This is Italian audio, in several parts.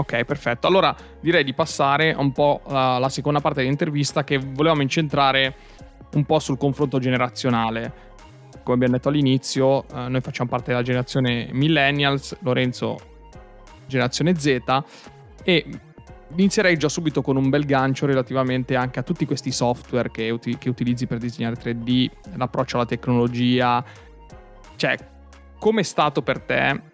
Ok, perfetto. Allora direi di passare un po' alla seconda parte dell'intervista che volevamo incentrare un po' sul confronto generazionale. Come abbiamo detto all'inizio, eh, noi facciamo parte della generazione millennials, Lorenzo generazione Z e inizierei già subito con un bel gancio relativamente anche a tutti questi software che, uti- che utilizzi per disegnare 3D, l'approccio alla tecnologia. Cioè, come è stato per te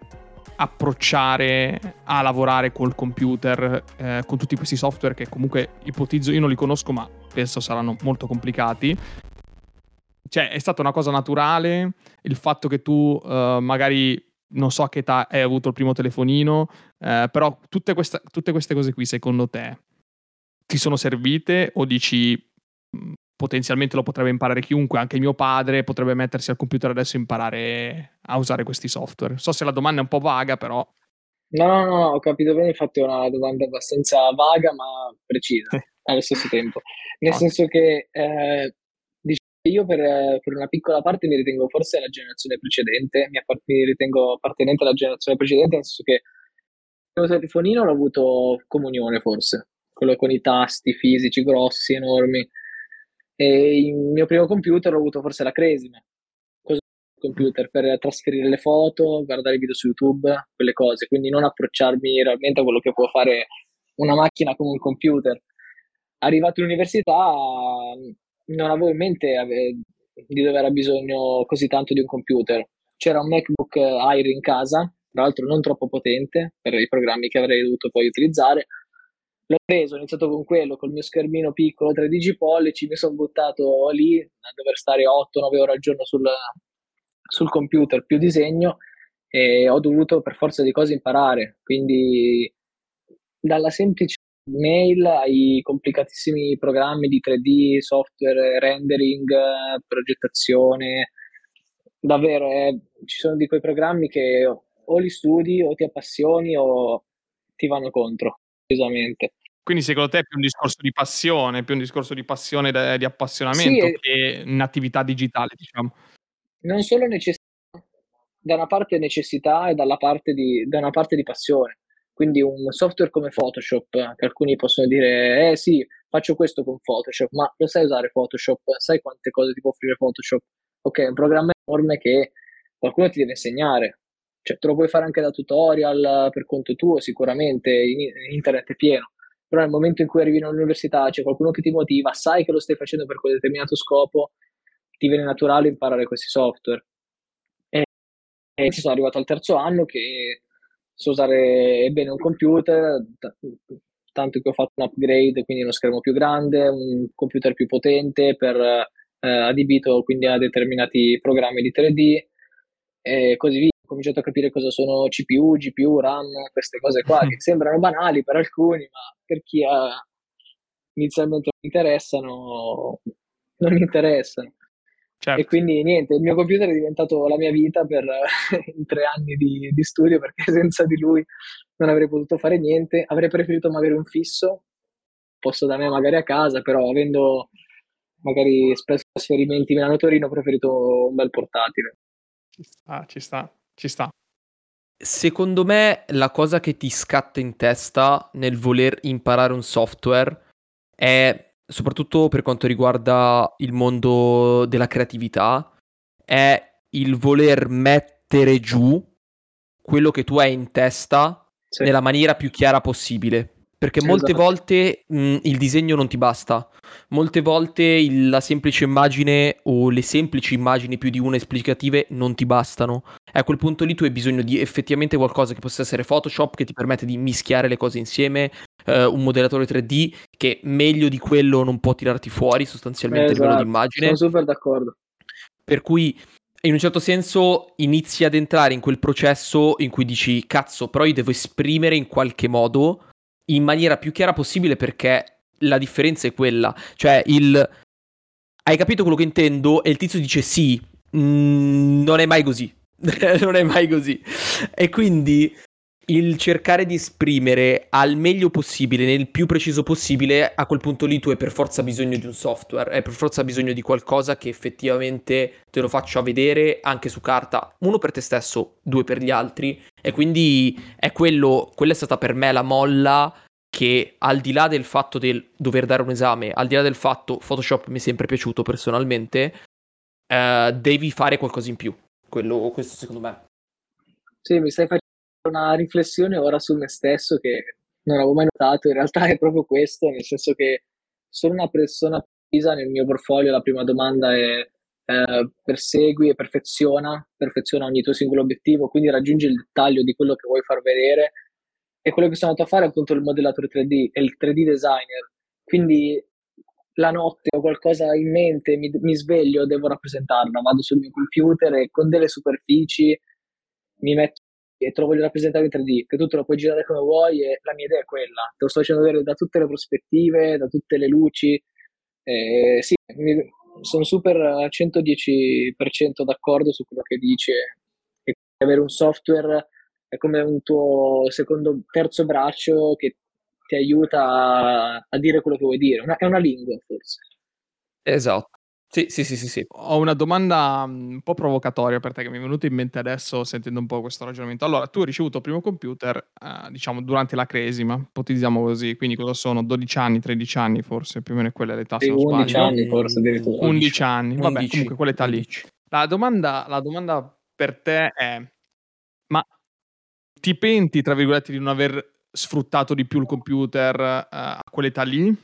approcciare a lavorare col computer eh, con tutti questi software che comunque ipotizzo io non li conosco ma penso saranno molto complicati cioè è stata una cosa naturale il fatto che tu uh, magari non so a che età hai avuto il primo telefonino uh, però tutte, queste, tutte queste cose qui secondo te ti sono servite o dici potenzialmente lo potrebbe imparare chiunque, anche mio padre potrebbe mettersi al computer adesso e imparare a usare questi software. So se la domanda è un po' vaga, però... No, no, no, ho capito bene, infatti è una domanda abbastanza vaga ma precisa allo stesso tempo. Nel no. senso che eh, io per, per, una piccola parte mi ritengo forse la generazione precedente, mi, mi ritengo appartenente alla generazione precedente, nel senso che il mio telefonino l'ho avuto comunione forse, quello con i tasti fisici grossi, enormi e il mio primo computer l'ho avuto forse la Cresime, computer per trasferire le foto, guardare video su YouTube, quelle cose, quindi non approcciarmi realmente a quello che può fare una macchina come un computer. Arrivato all'università non avevo in mente di dover avere bisogno così tanto di un computer. C'era un MacBook Air in casa, tra l'altro non troppo potente per i programmi che avrei dovuto poi utilizzare, l'ho preso, ho iniziato con quello, col mio schermino piccolo 13 pollici, mi sono buttato lì a dover stare 8-9 ore al giorno sul, sul computer più disegno e ho dovuto per forza di cose imparare, quindi dalla semplice mail ai complicatissimi programmi di 3D, software, rendering, progettazione, davvero eh, ci sono di quei programmi che o li studi o ti appassioni o ti vanno contro decisamente. Quindi secondo te è più un discorso di passione, più un discorso di passione, di appassionamento sì, che un'attività digitale, diciamo. Non solo necessità, da una parte necessità e dalla parte di, da una parte di passione. Quindi un software come Photoshop, che alcuni possono dire, eh sì, faccio questo con Photoshop, ma lo sai usare Photoshop? Sai quante cose ti può offrire Photoshop? Ok, è un programma enorme che qualcuno ti deve insegnare. Cioè, te lo puoi fare anche da tutorial per conto tuo, sicuramente, in, internet è pieno. Però nel momento in cui arrivi all'università c'è qualcuno che ti motiva, sai che lo stai facendo per quel determinato scopo, ti viene naturale imparare questi software. E, e sono arrivato al terzo anno che so usare bene un computer, t- tanto che ho fatto un upgrade, quindi uno schermo più grande, un computer più potente per eh, adibito quindi a determinati programmi di 3D e così via cominciato a capire cosa sono CPU, GPU, RAM, queste cose qua che sembrano banali per alcuni, ma per chi ha, inizialmente non interessano, non interessano. Certo. E quindi niente, il mio computer è diventato la mia vita per i tre anni di, di, studio perché senza di lui non avrei potuto fare niente. Avrei preferito magari un fisso, posto da me magari a casa, però avendo magari spesso trasferimenti Milano-Torino ho preferito un bel portatile. Ci sta, ci sta. Ci sta. Secondo me la cosa che ti scatta in testa nel voler imparare un software è, soprattutto per quanto riguarda il mondo della creatività, è il voler mettere giù quello che tu hai in testa sì. nella maniera più chiara possibile. Perché sì, molte esatto. volte mh, il disegno non ti basta, molte volte il, la semplice immagine o le semplici immagini più di una esplicative non ti bastano. E a quel punto lì tu hai bisogno di effettivamente qualcosa che possa essere Photoshop, che ti permette di mischiare le cose insieme, eh, un modellatore 3D che meglio di quello non può tirarti fuori sostanzialmente esatto. a livello di esatto, immagine. Sono super d'accordo. Per cui in un certo senso inizi ad entrare in quel processo in cui dici cazzo, però io devo esprimere in qualche modo in maniera più chiara possibile perché la differenza è quella. Cioè, il... Hai capito quello che intendo? E il tizio dice sì, mm, non è mai così. non è mai così. E quindi il cercare di esprimere al meglio possibile, nel più preciso possibile, a quel punto lì tu hai per forza bisogno di un software, hai per forza bisogno di qualcosa che effettivamente te lo faccia vedere anche su carta, uno per te stesso, due per gli altri, e quindi è quello, quella è stata per me la molla che al di là del fatto del dover dare un esame, al di là del fatto Photoshop mi è sempre piaciuto personalmente, eh, devi fare qualcosa in più, quello, questo secondo me. Sì, mi stai facendo una riflessione ora su me stesso che non avevo mai notato, in realtà è proprio questo, nel senso che sono una persona precisa nel mio portfolio, la prima domanda è eh, persegui e perfeziona, perfeziona ogni tuo singolo obiettivo, quindi raggiungi il dettaglio di quello che vuoi far vedere. E quello che sono andato a fare è appunto il modellatore 3D e il 3D designer, quindi la notte ho qualcosa in mente, mi, mi sveglio, devo rappresentarla, vado sul mio computer e con delle superfici mi metto e te lo voglio rappresentare in 3D, che tu te lo puoi girare come vuoi e la mia idea è quella, te lo sto facendo vedere da tutte le prospettive, da tutte le luci, eh, sì, mi, sono super al 110% d'accordo su quello che dice, che avere un software è come un tuo secondo, terzo braccio che ti aiuta a, a dire quello che vuoi dire, una, è una lingua forse. Esatto. Sì, sì, sì, sì, sì. Ho una domanda mm, un po' provocatoria per te che mi è venuta in mente adesso sentendo un po' questo ragionamento. Allora, tu hai ricevuto il primo computer, eh, diciamo, durante la cresima, ipotizziamo così, quindi cosa sono? 12 anni, 13 anni forse, più o meno quella l'età, se non 11 sbaglio. anni forse addirittura. 11 anni, vabbè, 11, comunque quell'età 11. lì. La domanda, la domanda per te è, ma ti penti, tra virgolette, di non aver sfruttato di più il computer uh, a quell'età lì?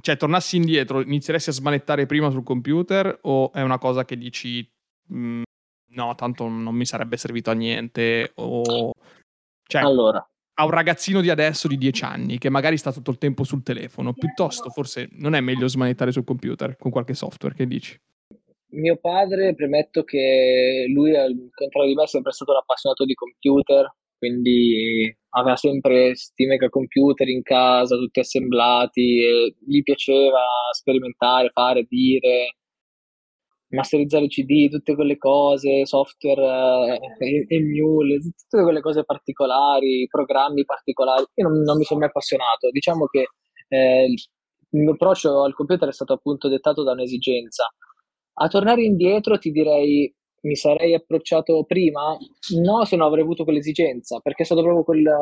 Cioè, tornassi indietro, inizieresti a smanettare prima sul computer o è una cosa che dici mm, no, tanto non mi sarebbe servito a niente o... Cioè, allora. a un ragazzino di adesso di 10 anni che magari sta tutto il tempo sul telefono, piuttosto forse non è meglio smanettare sul computer con qualche software, che dici? Mio padre, premetto che lui, al contrario di me, è sempre stato un appassionato di computer, quindi aveva sempre sti mega computer in casa, tutti assemblati, e gli piaceva sperimentare, fare, dire, masterizzare CD, tutte quelle cose, software, eh, emule, tutte quelle cose particolari, programmi particolari. Io non, non mi sono mai appassionato. Diciamo che eh, il mio approccio al computer è stato appunto dettato da un'esigenza. A tornare indietro ti direi mi sarei approcciato prima? No, se non avrei avuto quell'esigenza, perché è stato proprio quella,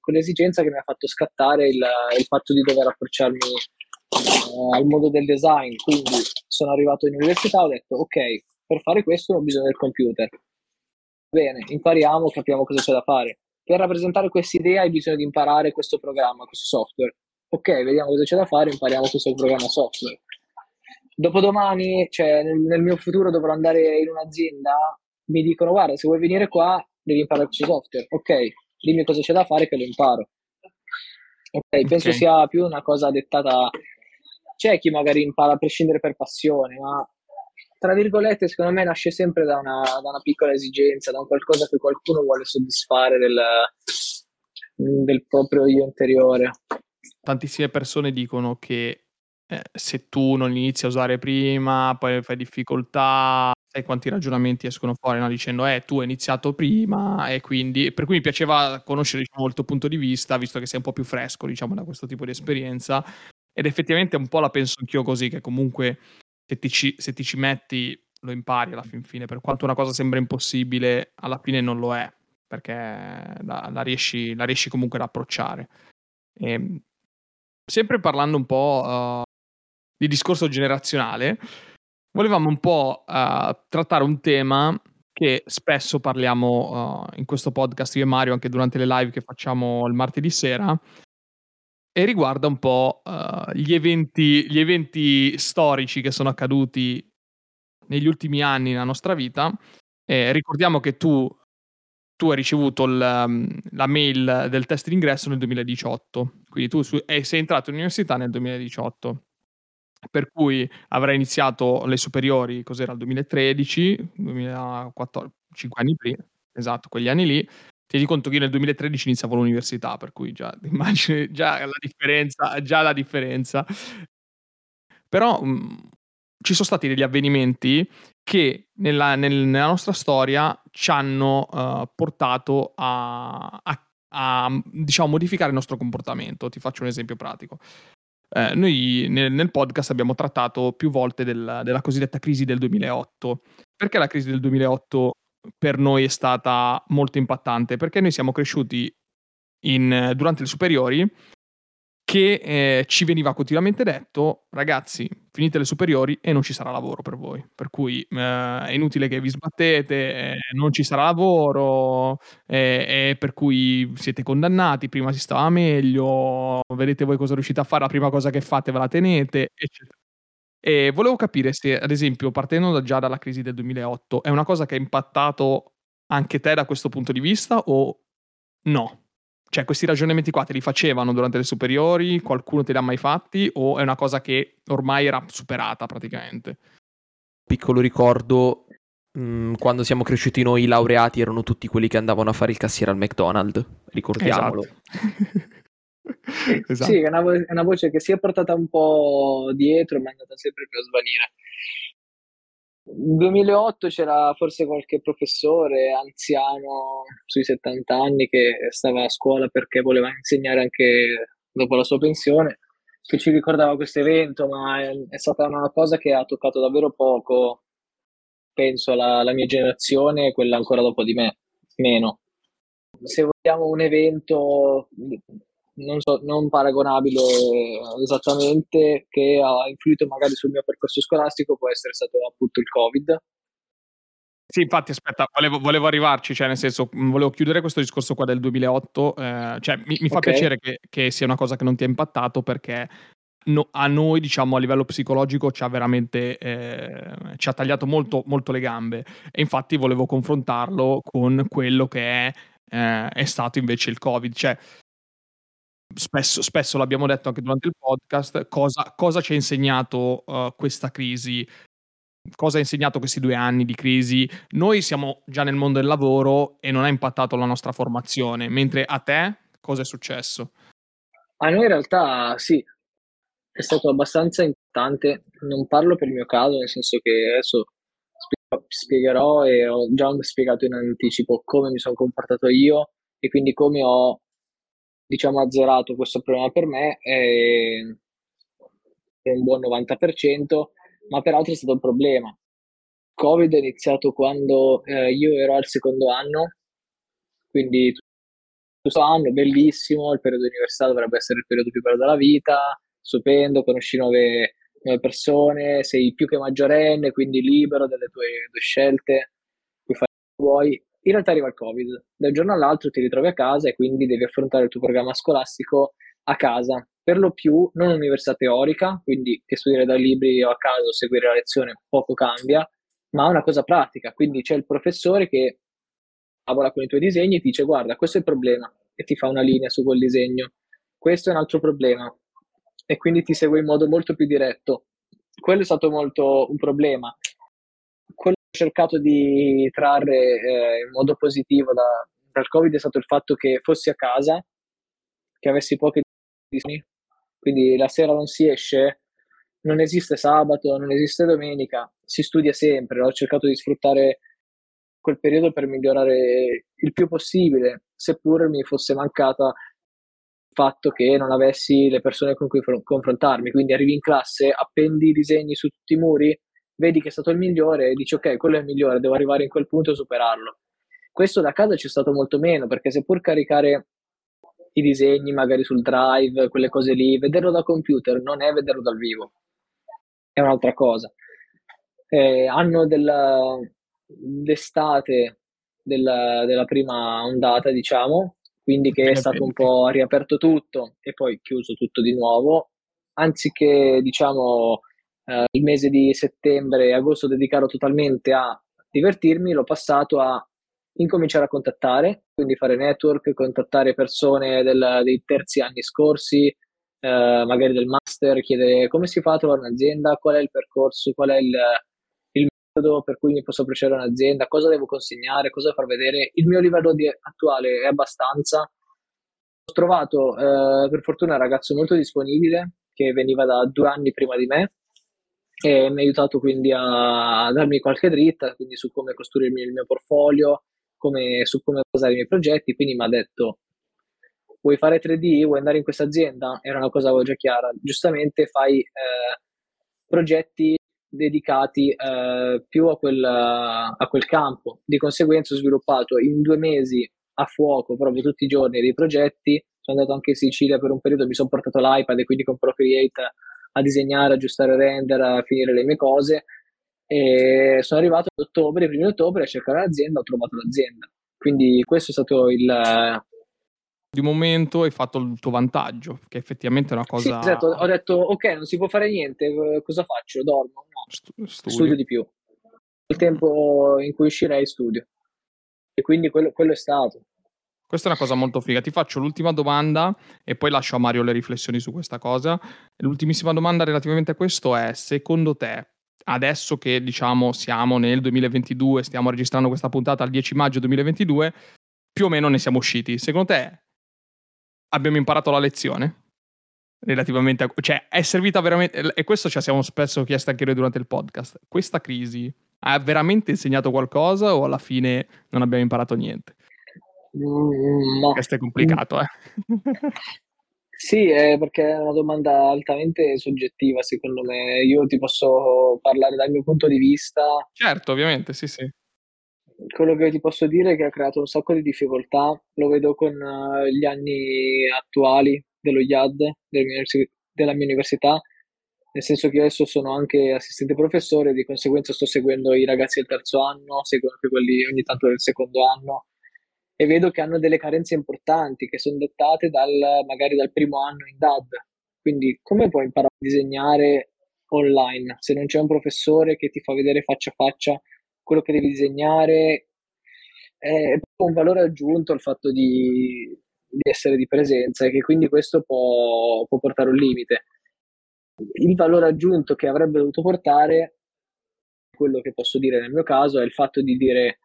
quell'esigenza che mi ha fatto scattare il, il fatto di dover approcciarmi eh, al mondo del design. Quindi sono arrivato in università e ho detto, ok, per fare questo ho bisogno del computer. Bene, impariamo, capiamo cosa c'è da fare. Per rappresentare questa idea hai bisogno di imparare questo programma, questo software. Ok, vediamo cosa c'è da fare, impariamo questo programma software dopodomani, cioè nel, nel, mio futuro dovrò andare in un'azienda, mi dicono guarda se vuoi venire qua devi imparare questo software, ok, dimmi cosa c'è da fare che lo imparo. Ok, penso okay. sia più una cosa dettata, c'è chi magari impara a prescindere per passione, ma tra virgolette secondo me nasce sempre da una, da una piccola esigenza, da un qualcosa che qualcuno vuole soddisfare del, del proprio io interiore. Tantissime persone dicono che eh, se tu non inizi a usare prima, poi fai difficoltà, sai quanti ragionamenti escono fuori, no? dicendo eh tu hai iniziato prima e quindi per cui mi piaceva conoscere diciamo, il tuo punto di vista, visto che sei un po' più fresco diciamo, da questo tipo di esperienza ed effettivamente un po' la penso anch'io così, che comunque se ti ci, se ti ci metti lo impari alla fin fine, per quanto una cosa sembra impossibile, alla fine non lo è, perché la, la, riesci, la riesci, comunque ad approcciare. E, ehm, sempre parlando un po' uh, di discorso generazionale, volevamo un po' uh, trattare un tema che spesso parliamo uh, in questo podcast io e Mario anche durante le live che facciamo il martedì sera e riguarda un po' uh, gli, eventi, gli eventi storici che sono accaduti negli ultimi anni nella nostra vita. E ricordiamo che tu, tu hai ricevuto il, um, la mail del test d'ingresso nel 2018, quindi tu su, eh, sei entrato in università nel 2018 per cui avrei iniziato le superiori, cos'era, il 2013, 2014, 5 anni prima, esatto, quegli anni lì. Tieni conto che io nel 2013 iniziavo l'università, per cui già, immagini, già la differenza, già la differenza. Però mh, mhmm, ci sono stati degli avvenimenti che nella, nel, nella nostra storia ci hanno uh, portato a, a, a diciamo, modificare il nostro comportamento. Ti faccio un esempio pratico. Eh, noi nel, nel, podcast abbiamo trattato più volte del, della cosiddetta crisi del 2008. Perché la crisi del 2008 per noi è stata molto impattante? Perché noi siamo cresciuti in, durante le superiori che eh, ci veniva continuamente detto, ragazzi, finite le superiori e non ci sarà lavoro per voi. Per cui eh, è inutile che vi sbattete, eh, non ci sarà lavoro, e per cui siete condannati, prima si stava meglio, vedete voi cosa riuscite a fare, la prima cosa che fate ve la tenete, eccetera. E volevo capire se, ad esempio, partendo da già dalla crisi del 2008, è una cosa che ha impattato anche te da questo punto di vista o no? Cioè, questi ragionamenti qua te li facevano durante le superiori? Qualcuno te li ha mai fatti? O è una cosa che ormai era superata praticamente? Piccolo ricordo, mh, mm, quando siamo cresciuti noi, i laureati erano tutti quelli che andavano a fare il cassiere al McDonald's, ricordiamolo. Esatto. esatto. Sì, è una, vo- è una, voce che si è portata un po' dietro, ma è andata sempre più a svanire. Nel 2008 c'era forse qualche professore anziano sui 70 anni che stava a scuola perché voleva insegnare anche dopo la sua pensione, che ci ricordava questo evento, ma è, è stata una cosa che ha toccato davvero poco, penso, la, la mia generazione e quella ancora dopo di me, meno. Se vogliamo un evento non, so, non paragonabile esattamente, che ha influito magari sul mio percorso scolastico, può essere stato appunto il Covid. Sì, infatti, aspetta, volevo, volevo arrivarci, cioè nel senso, volevo chiudere questo discorso qua del 2008, eh, cioè mi, mi fa okay. piacere che, che, sia una cosa che non ti ha impattato perché no, a noi, diciamo, a livello psicologico ci ha veramente, eh, ci ha tagliato molto, molto le gambe e infatti volevo confrontarlo con quello che è, eh, è stato invece il Covid, cioè spesso, spesso l'abbiamo detto anche durante il podcast, cosa, cosa ci ha insegnato uh, questa crisi? Cosa ha insegnato questi due anni di crisi? Noi siamo già nel mondo del lavoro e non ha impattato la nostra formazione, mentre a te cosa è successo? A noi in realtà sì, è stato abbastanza importante. Non parlo per il mio caso, nel senso che adesso spiegherò e ho già spiegato in anticipo come mi sono comportato io e quindi come ho diciamo azzerato questo problema per me è un buon 90%, ma peraltro è stato un problema. Covid è iniziato quando eh, io ero al secondo anno, quindi questo anno bellissimo, il periodo universitario dovrebbe essere il periodo più bello della vita, stupendo, conosci nuove, nuove persone, sei più che maggiorenne, quindi libero delle tue, tue scelte, puoi fare quello che vuoi in realtà arriva il Covid. Da un giorno all'altro ti ritrovi a casa e quindi devi affrontare il tuo programma scolastico a casa. Per lo più non università teorica, quindi che studiare dai libri o a casa o seguire la lezione poco cambia, ma una cosa pratica. Quindi c'è il professore che lavora con i tuoi disegni e dice guarda, questo è il problema e ti fa una linea su quel disegno. Questo è un altro problema e quindi ti segue in modo molto più diretto. Quello è stato molto un problema cercato di trarre eh, in modo positivo da, dal Covid è stato il fatto che fossi a casa, che avessi poche disposizioni, quindi la sera non si esce, non esiste sabato, non esiste domenica, si studia sempre. Ho cercato di sfruttare quel periodo per migliorare il più possibile, seppur mi fosse mancata il fatto che non avessi le persone con cui confrontarmi. Quindi arrivi in classe, appendi i disegni su tutti i muri, vedi che è stato il migliore e dici ok, quello è il migliore, devo arrivare in quel punto e superarlo. Questo da casa c'è stato molto meno, perché seppur caricare i disegni magari sul drive, quelle cose lì, vederlo da computer non è vederlo dal vivo, è un'altra cosa. Eh, anno della, d'estate della, della prima ondata, diciamo, quindi che è stato un po' riaperto tutto e poi chiuso tutto di nuovo, anziché diciamo eh, il mese di settembre e agosto dedicarlo totalmente a divertirmi, l'ho passato a incominciare a contattare, quindi fare network, contattare persone del, dei terzi anni scorsi, eh, magari del master, chiedere come si fa a trovare un'azienda, qual è il percorso, qual è il, il metodo per cui mi posso approcciare un'azienda, cosa devo consegnare, cosa far vedere. Il mio livello di, attuale è abbastanza. Ho trovato eh, per fortuna un ragazzo molto disponibile che veniva da due anni prima di me, e mi ha aiutato quindi a, darmi qualche dritta quindi su come costruirmi il mio portfolio, come, su come basare i miei progetti, quindi mi ha detto vuoi fare 3D, vuoi andare in questa azienda, era una cosa già chiara. Giustamente fai eh, progetti dedicati eh, più a quel, a quel campo. Di conseguenza ho sviluppato in due mesi a fuoco proprio tutti i giorni dei progetti. Sono andato anche in Sicilia per un periodo, mi sono portato l'iPad e quindi con Procreate a disegnare, aggiustare render, a finire le mie cose. E sono arrivato ad ottobre, primo ottobre, a cercare l'azienda, ho trovato l'azienda. Quindi questo è stato il, di momento hai fatto il tuo vantaggio, che effettivamente è una cosa... Sì, esatto, ho detto, ok, non si può fare niente, cosa faccio? Dormo? No, Stu- studio di più. Il tempo in cui uscirei studio. E quindi quello, quello è stato. Questa è una cosa molto figa. Ti faccio l'ultima domanda e poi lascio a Mario le riflessioni su questa cosa. L'ultimissima domanda relativamente a questo è, secondo te, adesso che diciamo siamo nel 2022, stiamo registrando questa puntata al 10 maggio 2022, più o meno ne siamo usciti. Secondo te abbiamo imparato la lezione? Relativamente a... Cioè, è servita veramente... E questo ci siamo spesso chiesti anche noi durante il podcast. Questa crisi ha veramente insegnato qualcosa o alla fine non abbiamo imparato niente? Mm, no. Questo è complicato, eh. Sì, è perché è una domanda altamente soggettiva, secondo me. Io ti posso parlare dal mio punto di vista. Certo, ovviamente, sì, sì quello che ti posso dire è che ha creato un sacco di difficoltà, lo vedo con uh, gli anni attuali dello IAD, della mia università, nel senso che adesso sono anche assistente professore, di conseguenza sto seguendo i ragazzi del terzo anno, seguo anche quelli ogni tanto del secondo anno e vedo che hanno delle carenze importanti che sono dettate dal, magari dal primo anno in DAD. Quindi come puoi imparare a disegnare online se non c'è un professore che ti fa vedere faccia a faccia quello che devi disegnare, è un valore aggiunto al fatto di, di essere di presenza e che quindi questo può, può portare un limite. Il valore aggiunto che avrebbe dovuto portare, quello che posso dire nel mio caso, è il fatto di dire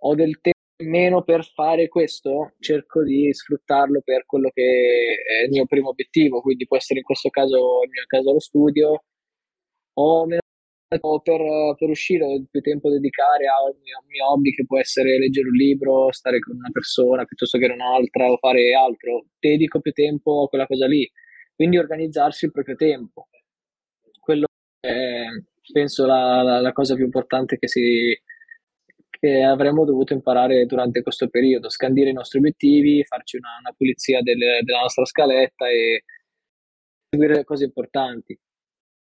ho del tempo meno per fare questo, cerco di sfruttarlo per quello che è il mio primo obiettivo, quindi può essere in questo caso, nel mio caso lo studio, ho meno per, per uscire più tempo dedicare a un mio, mio, hobby che può essere leggere un libro, stare con una persona piuttosto che un'altra o fare altro, dedico più tempo a quella cosa lì. Quindi organizzarsi il proprio tempo. Quello è, penso, la, la, la cosa più importante che, si, che avremmo dovuto imparare durante questo periodo, scandire i nostri obiettivi, farci una, una pulizia del, della nostra scaletta e seguire le cose importanti.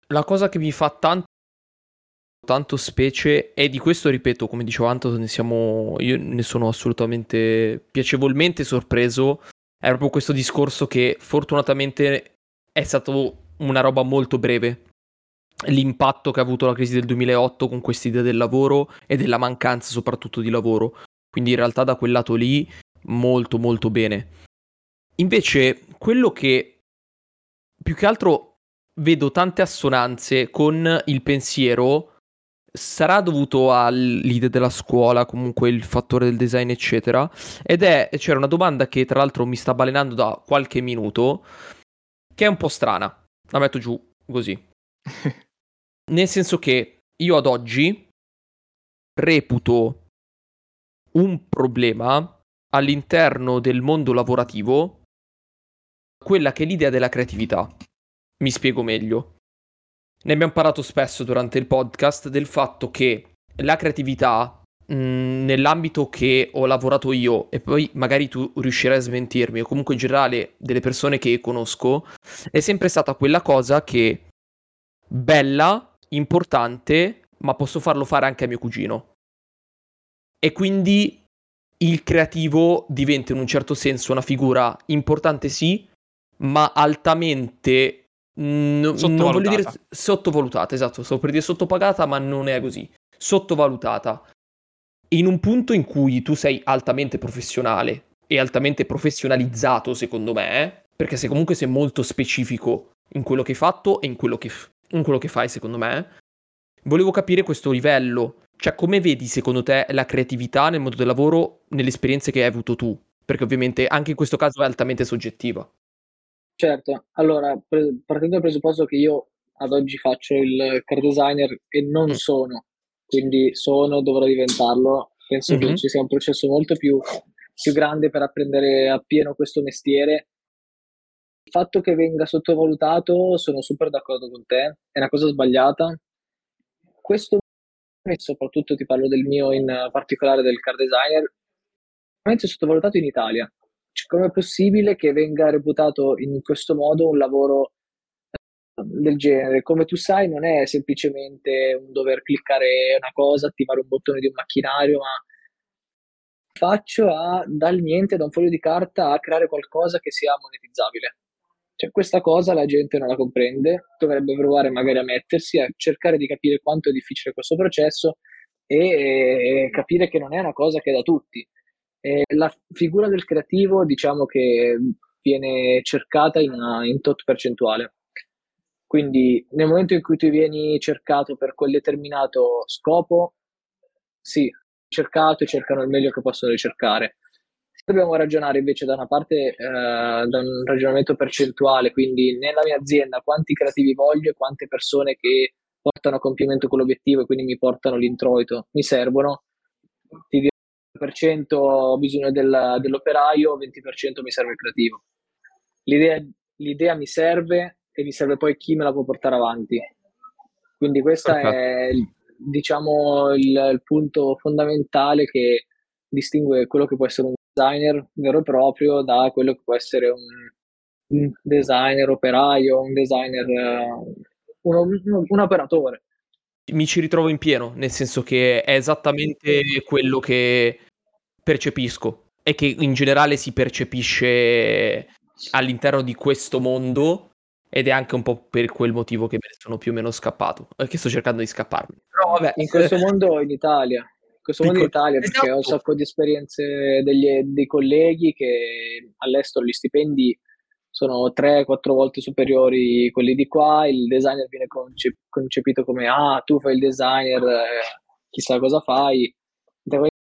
La cosa che mi fa tanto tanto specie e di questo ripeto come dicevo Anto ne siamo io ne sono assolutamente piacevolmente sorpreso è proprio questo discorso che fortunatamente è stato una roba molto breve l'impatto che ha avuto la crisi del 2008 con quest'idea del lavoro e della mancanza soprattutto di lavoro quindi in realtà da quel lato lì molto molto bene invece quello che più che altro vedo tante assonanze con il pensiero sarà dovuto all'idea della scuola, comunque il fattore del design, eccetera. Ed è, c'era una domanda che tra l'altro mi sta balenando da qualche minuto, che è un po' strana. La metto giù così. Nel senso che io ad oggi reputo un problema all'interno del mondo lavorativo quella che è l'idea della creatività. Mi spiego meglio. Ne abbiamo parlato spesso durante il podcast del fatto che la creatività mh, nell'ambito che ho lavorato io e poi magari tu riuscirai a smentirmi o comunque in generale delle persone che conosco è sempre stata quella cosa che bella, importante, ma posso farlo fare anche a mio cugino. E quindi il creativo diventa in un certo senso una figura importante sì, ma altamente No, non voglio dire sottovalutata, esatto, stavo per dire sottopagata, ma non è così. Sottovalutata. In un punto in cui tu sei altamente professionale e altamente professionalizzato, secondo me, perché se comunque sei molto specifico in quello che hai fatto e in quello che, in quello che fai, secondo me, volevo capire questo livello. Cioè, come vedi, secondo te, la creatività nel mondo del lavoro nelle esperienze che hai avuto tu? Perché ovviamente anche in questo caso è altamente soggettiva. Certo, allora, partendo dal presupposto che io ad oggi faccio il car designer e non mm. sono, quindi sono, dovrò diventarlo, penso mm-hmm. che ci sia un processo molto più più grande per apprendere appieno questo mestiere. Il fatto che venga sottovalutato, sono super d'accordo con te, è una cosa sbagliata. Questo, soprattutto ti parlo del mio in particolare del car designer, è sottovalutato in Italia. Cioè, com'è possibile che venga reputato in questo modo un lavoro eh, del genere? Come tu sai, non è semplicemente un dover cliccare una cosa, attivare un bottone di un macchinario, ma faccio a dal niente, da un foglio di carta, a creare qualcosa che sia monetizzabile. Cioè, questa cosa la gente non la comprende, dovrebbe provare magari a mettersi, a cercare di capire quanto è difficile questo processo e, e capire che non è una cosa che è da tutti. E la figura del creativo, diciamo che viene cercata in, una, in tot percentuale. Quindi nel momento in cui tu vieni cercato per quel determinato scopo, sì, cercato e cercano il meglio che possono ricercare. Dobbiamo ragionare invece da una parte, eh, da un ragionamento percentuale, quindi nella mia azienda quanti creativi voglio e quante persone che portano a compimento quell'obiettivo e quindi mi portano l'introito mi servono, ti dirò 20% ho bisogno del, dell'operaio, 20% mi serve il creativo. L'idea, l'idea mi serve e mi serve poi chi me la può portare avanti. Quindi questo è diciamo il, il, punto fondamentale che distingue quello che può essere un designer vero e proprio da quello che può essere un, un designer operaio, un designer, uh, uno, un, un operatore. Mi ci ritrovo in pieno, nel senso che è esattamente quello che percepisco e che in generale si percepisce all'interno di questo mondo ed è anche un po' per quel motivo che me ne sono più o meno scappato, che sto cercando di scapparmi. Però vabbè, in questo mondo in Italia, questo mondo in Italia, perché esatto. ho un esatto. sacco di esperienze degli, dei colleghi che all'estero gli stipendi sono 3-4 volte superiori a quelli di qua, il designer viene concep- concepito come ah, tu fai il designer, eh, chissà cosa fai.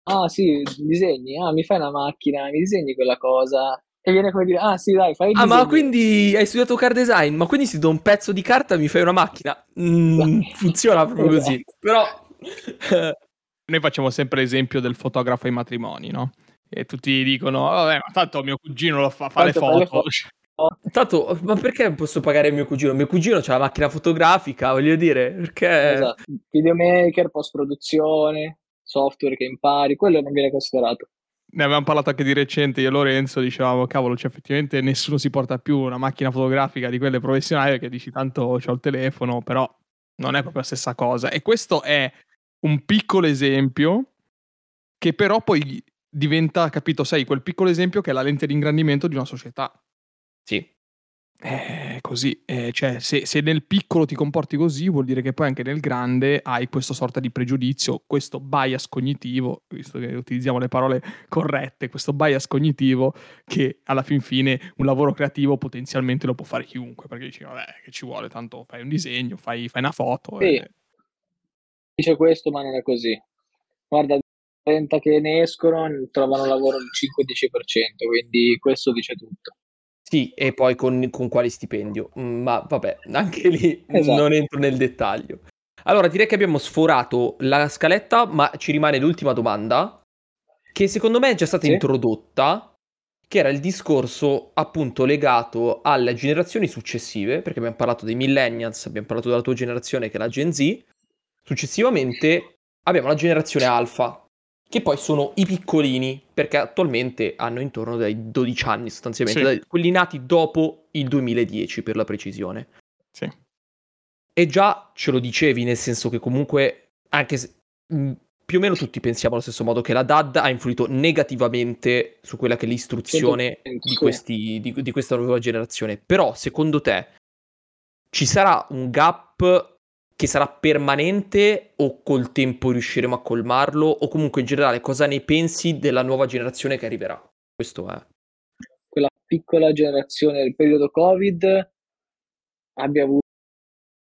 Ah sì, disegni, ah mi fai una macchina, mi disegni quella cosa, e viene come dire, ah sì dai, fai il Ah ma quindi hai studiato car design, ma quindi se do un pezzo di carta mi fai una macchina? Mm, funziona proprio così, esatto. però... Noi facciamo sempre l'esempio del fotografo ai matrimoni, no? E tutti dicono, vabbè, ma tanto mio cugino lo fa, fa le foto. Tanto, ma perché posso pagare mio cugino? Mio cugino ha la macchina fotografica, voglio dire, perché... Esatto, videomaker, post-produzione, software che impari, quello non viene considerato ne avevamo parlato anche di recente io e Lorenzo, dicevamo, cavolo, cioè effettivamente nessuno si porta più una macchina fotografica di quelle professionali perché dici tanto ho il telefono, però non è proprio la stessa cosa. E questo è un piccolo esempio che però poi diventa, capito, sai, quel piccolo esempio che è la lente di ingrandimento di una società. Sì. Eh, così, eh, cioè, se, se, nel piccolo ti comporti così, vuol dire che poi anche nel grande hai questa sorta di pregiudizio, questo bias cognitivo, visto che utilizziamo le parole corrette, questo bias cognitivo che alla fin fine un lavoro creativo potenzialmente lo può fare chiunque, perché dici, vabbè, che ci vuole, tanto fai un disegno, fai, fai una foto. Sì. E... Dice questo, ma non è così. Guarda, 30 che ne escono trovano lavoro il 5-10%, quindi questo dice tutto. Sì, e poi con, con quale stipendio? Mm, ma vabbè, anche lì esatto. non entro nel dettaglio. Allora, direi che abbiamo sforato la scaletta, ma ci rimane l'ultima domanda, che secondo me è già stata sì. introdotta, che era il discorso appunto legato alle generazioni successive, perché abbiamo parlato dei millennials, abbiamo parlato della tua generazione che è la Gen Z, successivamente abbiamo la generazione alfa, che poi sono i piccolini, perché attualmente hanno intorno dai 12 anni sostanzialmente, sì. quelli nati dopo il 2010 per la precisione. Sì. E già ce lo dicevi, nel senso che comunque, anche se mh, più o meno tutti pensiamo allo stesso modo che la DAD ha influito negativamente su quella che è l'istruzione di, questi, di, di questa nuova generazione. Però, secondo te, ci sarà un gap che sarà permanente o col tempo riusciremo a colmarlo o comunque in generale cosa ne pensi della nuova generazione che arriverà? Questo è. Quella piccola generazione del periodo Covid abbia avuto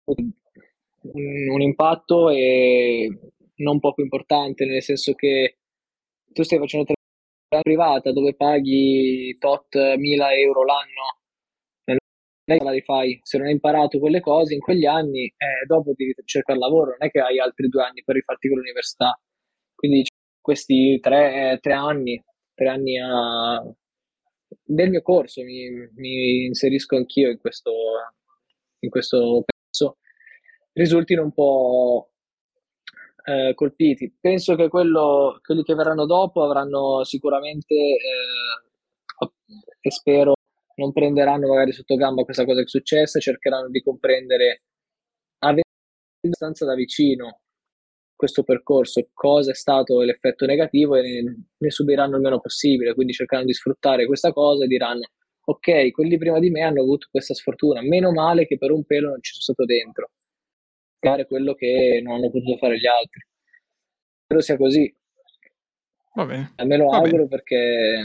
un, un impatto e non poco importante, nel senso che tu stai facendo una privata dove paghi tot mila euro l'anno che la rifai, se non hai imparato quelle cose in quegli anni, eh, dopo devi cercare lavoro, non è che hai altri due anni per rifarti con l'università. Quindi questi tre, tre anni, tre anni a... del mio corso, mi, mi inserisco anch'io in questo, in questo pezzo, risultino un po' eh, colpiti. Penso che quello, quelli che verranno dopo avranno sicuramente, eh, e spero, non prenderanno magari sotto gamba questa cosa che è successa, cercheranno di comprendere abbastanza da vicino questo percorso, cosa è stato l'effetto negativo e ne, ne subiranno il meno possibile, quindi cercheranno di sfruttare questa cosa e diranno ok, quelli prima di me hanno avuto questa sfortuna, meno male che per un pelo non ci sono stato dentro, fare quello che non hanno potuto fare gli altri. Spero sia così. Va bene. A me lo Va auguro bene. perché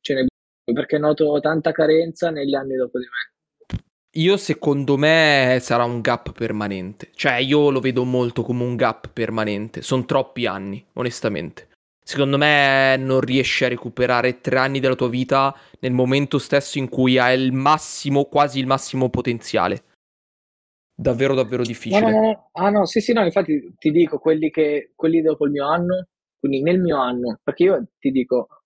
ce ne perché noto tanta carenza negli anni dopo di me. Io secondo me sarà un gap permanente. Cioè, io lo vedo molto come un gap permanente. Sono troppi anni, onestamente. Secondo me non riesci a recuperare tre anni della tua vita nel momento stesso in cui hai il massimo, quasi il massimo potenziale. Davvero, davvero difficile. No, no, no. Ah, no, sì, sì, no, infatti ti dico quelli che quelli dopo il mio anno, quindi nel mio anno, perché io ti dico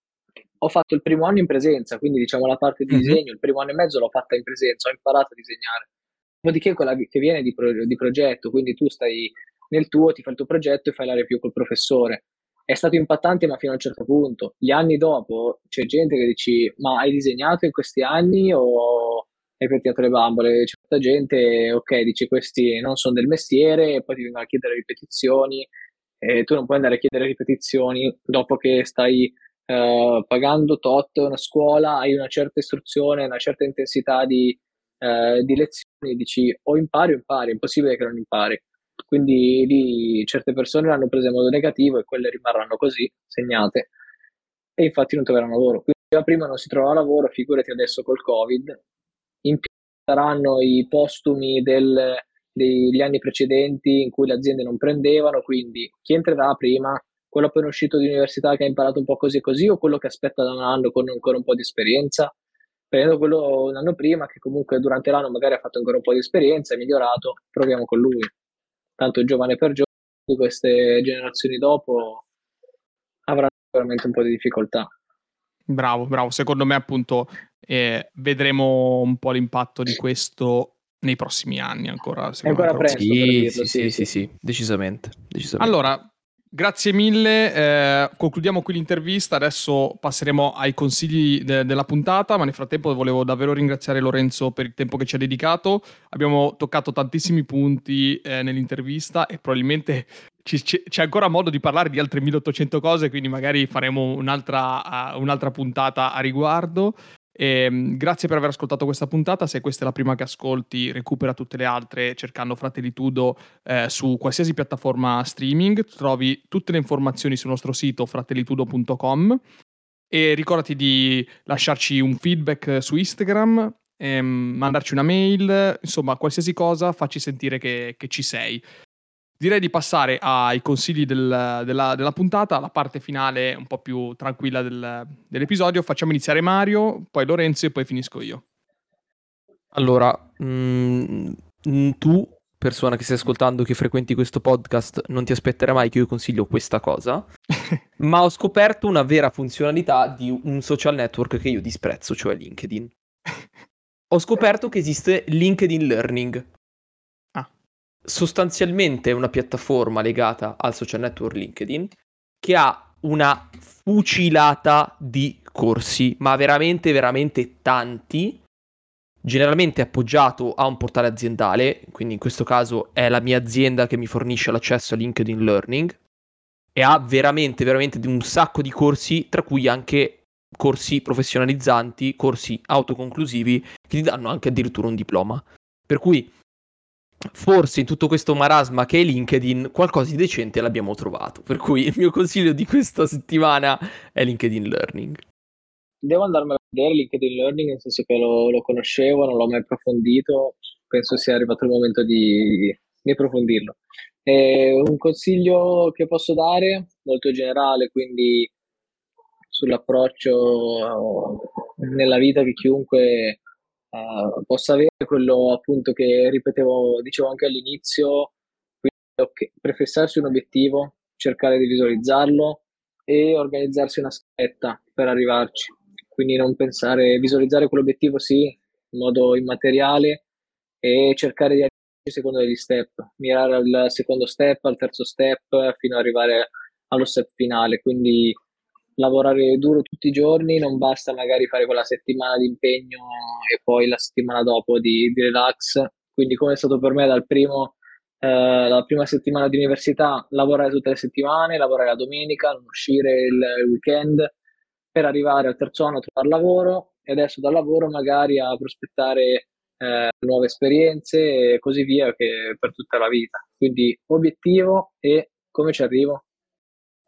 ho fatto il primo anno in presenza, quindi diciamo la parte di Mhm. disegno, il primo anno e mezzo l'ho fatta in presenza, ho imparato a disegnare. Dopodiché quella che viene di, pro- di progetto, quindi tu stai nel tuo, ti fai il tuo progetto e fai la review col professore. È stato impattante, ma fino a un certo punto. Gli anni dopo c'è gente che dici: Ma hai disegnato in questi anni o hai pettinato le bambole? C'è molta gente, ok, dici questi non sono del mestiere, e poi ti vengono a chiedere ripetizioni, e tu non puoi andare a chiedere ripetizioni dopo che stai eh, pagando tot una scuola, hai una certa istruzione, una certa intensità di, eh, di lezioni, dici o impari o impari, è impossibile che non impari. Quindi lì certe persone l'hanno presa in modo negativo e quelle rimarranno così, segnate, e infatti non troveranno lavoro. Quindi già prima non si trova lavoro, figurati adesso col Covid. In più saranno i postumi del, degli anni precedenti in cui le aziende non prendevano, quindi chi entrerà prima quello appena uscito di università che ha imparato un po' così e così o quello che aspetta da un anno con ancora un po' di esperienza? Prendendo quello un anno prima che comunque durante l'anno magari ha fatto ancora un po' di esperienza, è migliorato, proviamo con lui. Tanto giovane per giovane, queste generazioni dopo avranno veramente un po' di difficoltà. Bravo, bravo. Secondo me, appunto, eh, vedremo un po' l'impatto di questo nei prossimi anni ancora. È secondo me, ancora presto Sì, dirlo, sì, sì, sì, sì, decisamente. decisamente. Allora, grazie mille. eh, concludiamo qui l'intervista. Adesso passeremo ai consigli de- della puntata. Ma nel frattempo volevo davvero ringraziare Lorenzo per il tempo che ci ha dedicato. Abbiamo toccato tantissimi punti eh, nell'intervista e probabilmente ci- c'è ancora modo di parlare di altre 1800 cose. Quindi magari faremo un'altra, uh, un'altra puntata a riguardo. E, mh, grazie per aver ascoltato questa puntata. Se questa è la prima che ascolti, recupera tutte le altre cercando Fratellitudo eh, su qualsiasi piattaforma streaming. Trovi tutte le informazioni sul nostro sito fratellitudo.com e ricordati di lasciarci un feedback su Instagram, ehm, mandarci una mail, insomma qualsiasi cosa, facci sentire che, che ci sei. Direi di passare ai consigli del- della, della puntata, la parte finale un po' più tranquilla del- dell'episodio. Facciamo iniziare Mario, poi Lorenzo e poi finisco io. Allora, mm, mm, tu, persona che stai ascoltando, che frequenti questo podcast, non ti aspetterai mai che io consiglio questa cosa, ma ho scoperto una vera funzionalità di un social network che io disprezzo, cioè LinkedIn. Ho scoperto che esiste LinkedIn Learning. Sostanzialmente è una piattaforma legata al social network LinkedIn che ha una fucilata di corsi, ma veramente, veramente tanti generalmente appoggiato a un portale aziendale, quindi in questo caso è la mia azienda che mi fornisce l'accesso a LinkedIn Learning e ha veramente, veramente un sacco di corsi, tra cui anche corsi professionalizzanti, corsi autoconclusivi che ti danno anche addirittura un diploma. Per cui forse in tutto questo marasma che è LinkedIn qualcosa di decente l'abbiamo trovato. Per cui il mio consiglio di questa settimana è LinkedIn Learning. Devo andarmelo a vedere LinkedIn Learning, nel senso che lo, lo conoscevo, non l'ho mai approfondito, penso sia arrivato il momento di, di approfondirlo. E un consiglio che posso dare, molto generale, quindi sull'approccio nella vita che chiunque uh, possa avere, quello appunto che ripetevo, dicevo anche all'inizio, okay, prefissarsi un obiettivo, cercare di visualizzarlo, e organizzarsi una scaletta per arrivarci. Quindi non pensare, visualizzare quell'obiettivo sì, in modo immateriale e cercare di arrivare secondo degli step, mirare al secondo step, al terzo step, fino ad arrivare allo step finale. Quindi lavorare duro tutti i giorni, non basta magari fare quella settimana di impegno e poi la settimana dopo di, di relax. Quindi come è stato per me dal primo, eh, la prima settimana di università, lavorare tutte le settimane, lavorare la domenica, non uscire il, il weekend, per arrivare al terzo anno a trovare lavoro e adesso dal lavoro magari a prospettare eh, nuove esperienze e così via che per tutta la vita. Quindi obiettivo e come ci arrivo?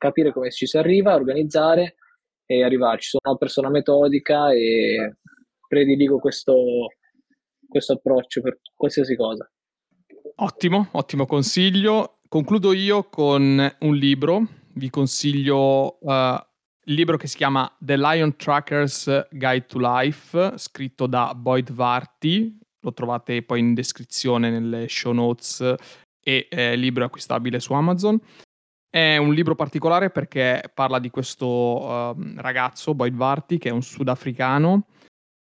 Capire come ci si arriva, organizzare e arrivarci. Sono una persona metodica e prediligo questo, questo approccio per qualsiasi cosa. Ottimo, ottimo consiglio. Concludo io con un libro. Vi consiglio uh, il libro che si chiama The Lion Tracker's Guide to Life, scritto da Boyd Varty, lo trovate poi in descrizione nelle show notes e eh, il libro è acquistabile su Amazon. È un libro particolare perché parla di questo uh, ragazzo, Boyd Varty, che è un sudafricano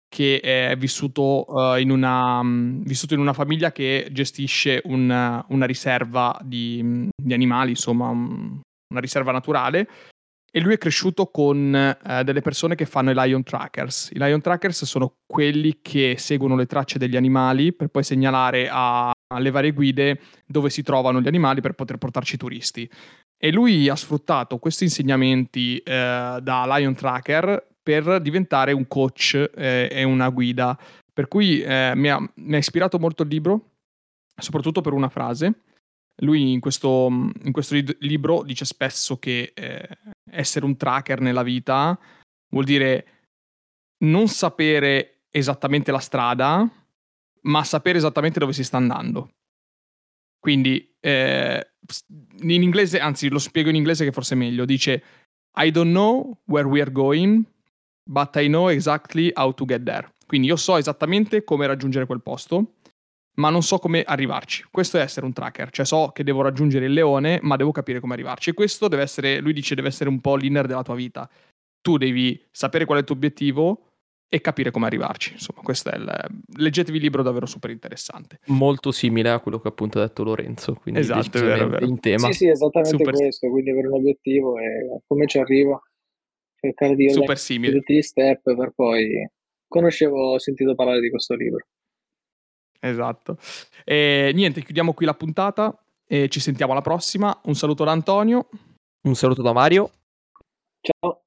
che è vissuto, uh, in una, um, vissuto, in una, famiglia che gestisce un, una riserva di, di animali, insomma, un, una riserva naturale e lui è cresciuto con eh, delle persone che fanno i lion trackers. I lion trackers sono quelli che seguono le tracce degli animali per poi segnalare a, alle varie guide dove si trovano gli animali per poter portarci turisti. E lui ha sfruttato questi insegnamenti eh, da lion tracker per diventare un coach eh, e una guida. Per cui eh, mi ha, mi ha ispirato molto il libro, soprattutto per una frase lui in questo, in questo libro dice spesso che eh, essere un tracker nella vita vuol dire non sapere esattamente la strada, ma sapere esattamente dove si sta andando. Quindi eh, in inglese, anzi lo spiego in inglese che forse è meglio, dice I don't know where we are going, but I know exactly how to get there. Quindi io so esattamente come raggiungere quel posto, ma non so come arrivarci. Questo è essere un tracker, cioè so che devo raggiungere il leone, ma devo capire come arrivarci. E questo deve essere, lui dice, deve essere un po' l'inner della tua vita. Tu devi sapere qual è il tuo obiettivo e capire come arrivarci. Insomma, questo è il... Leggetevi il libro davvero super interessante. Molto simile a quello che appunto ha detto Lorenzo, quindi esatto, è vero, è vero. in tema. Sì, sì, esattamente super... questo, quindi avere un obiettivo e come ci arrivo. Cercare di super simile. tutti gli step per poi... Conoscevo, ho sentito parlare di questo libro. Esatto. E niente, chiudiamo qui la puntata e ci sentiamo alla prossima. Un saluto da Antonio. Un saluto da Mario. Ciao.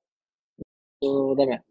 Da me.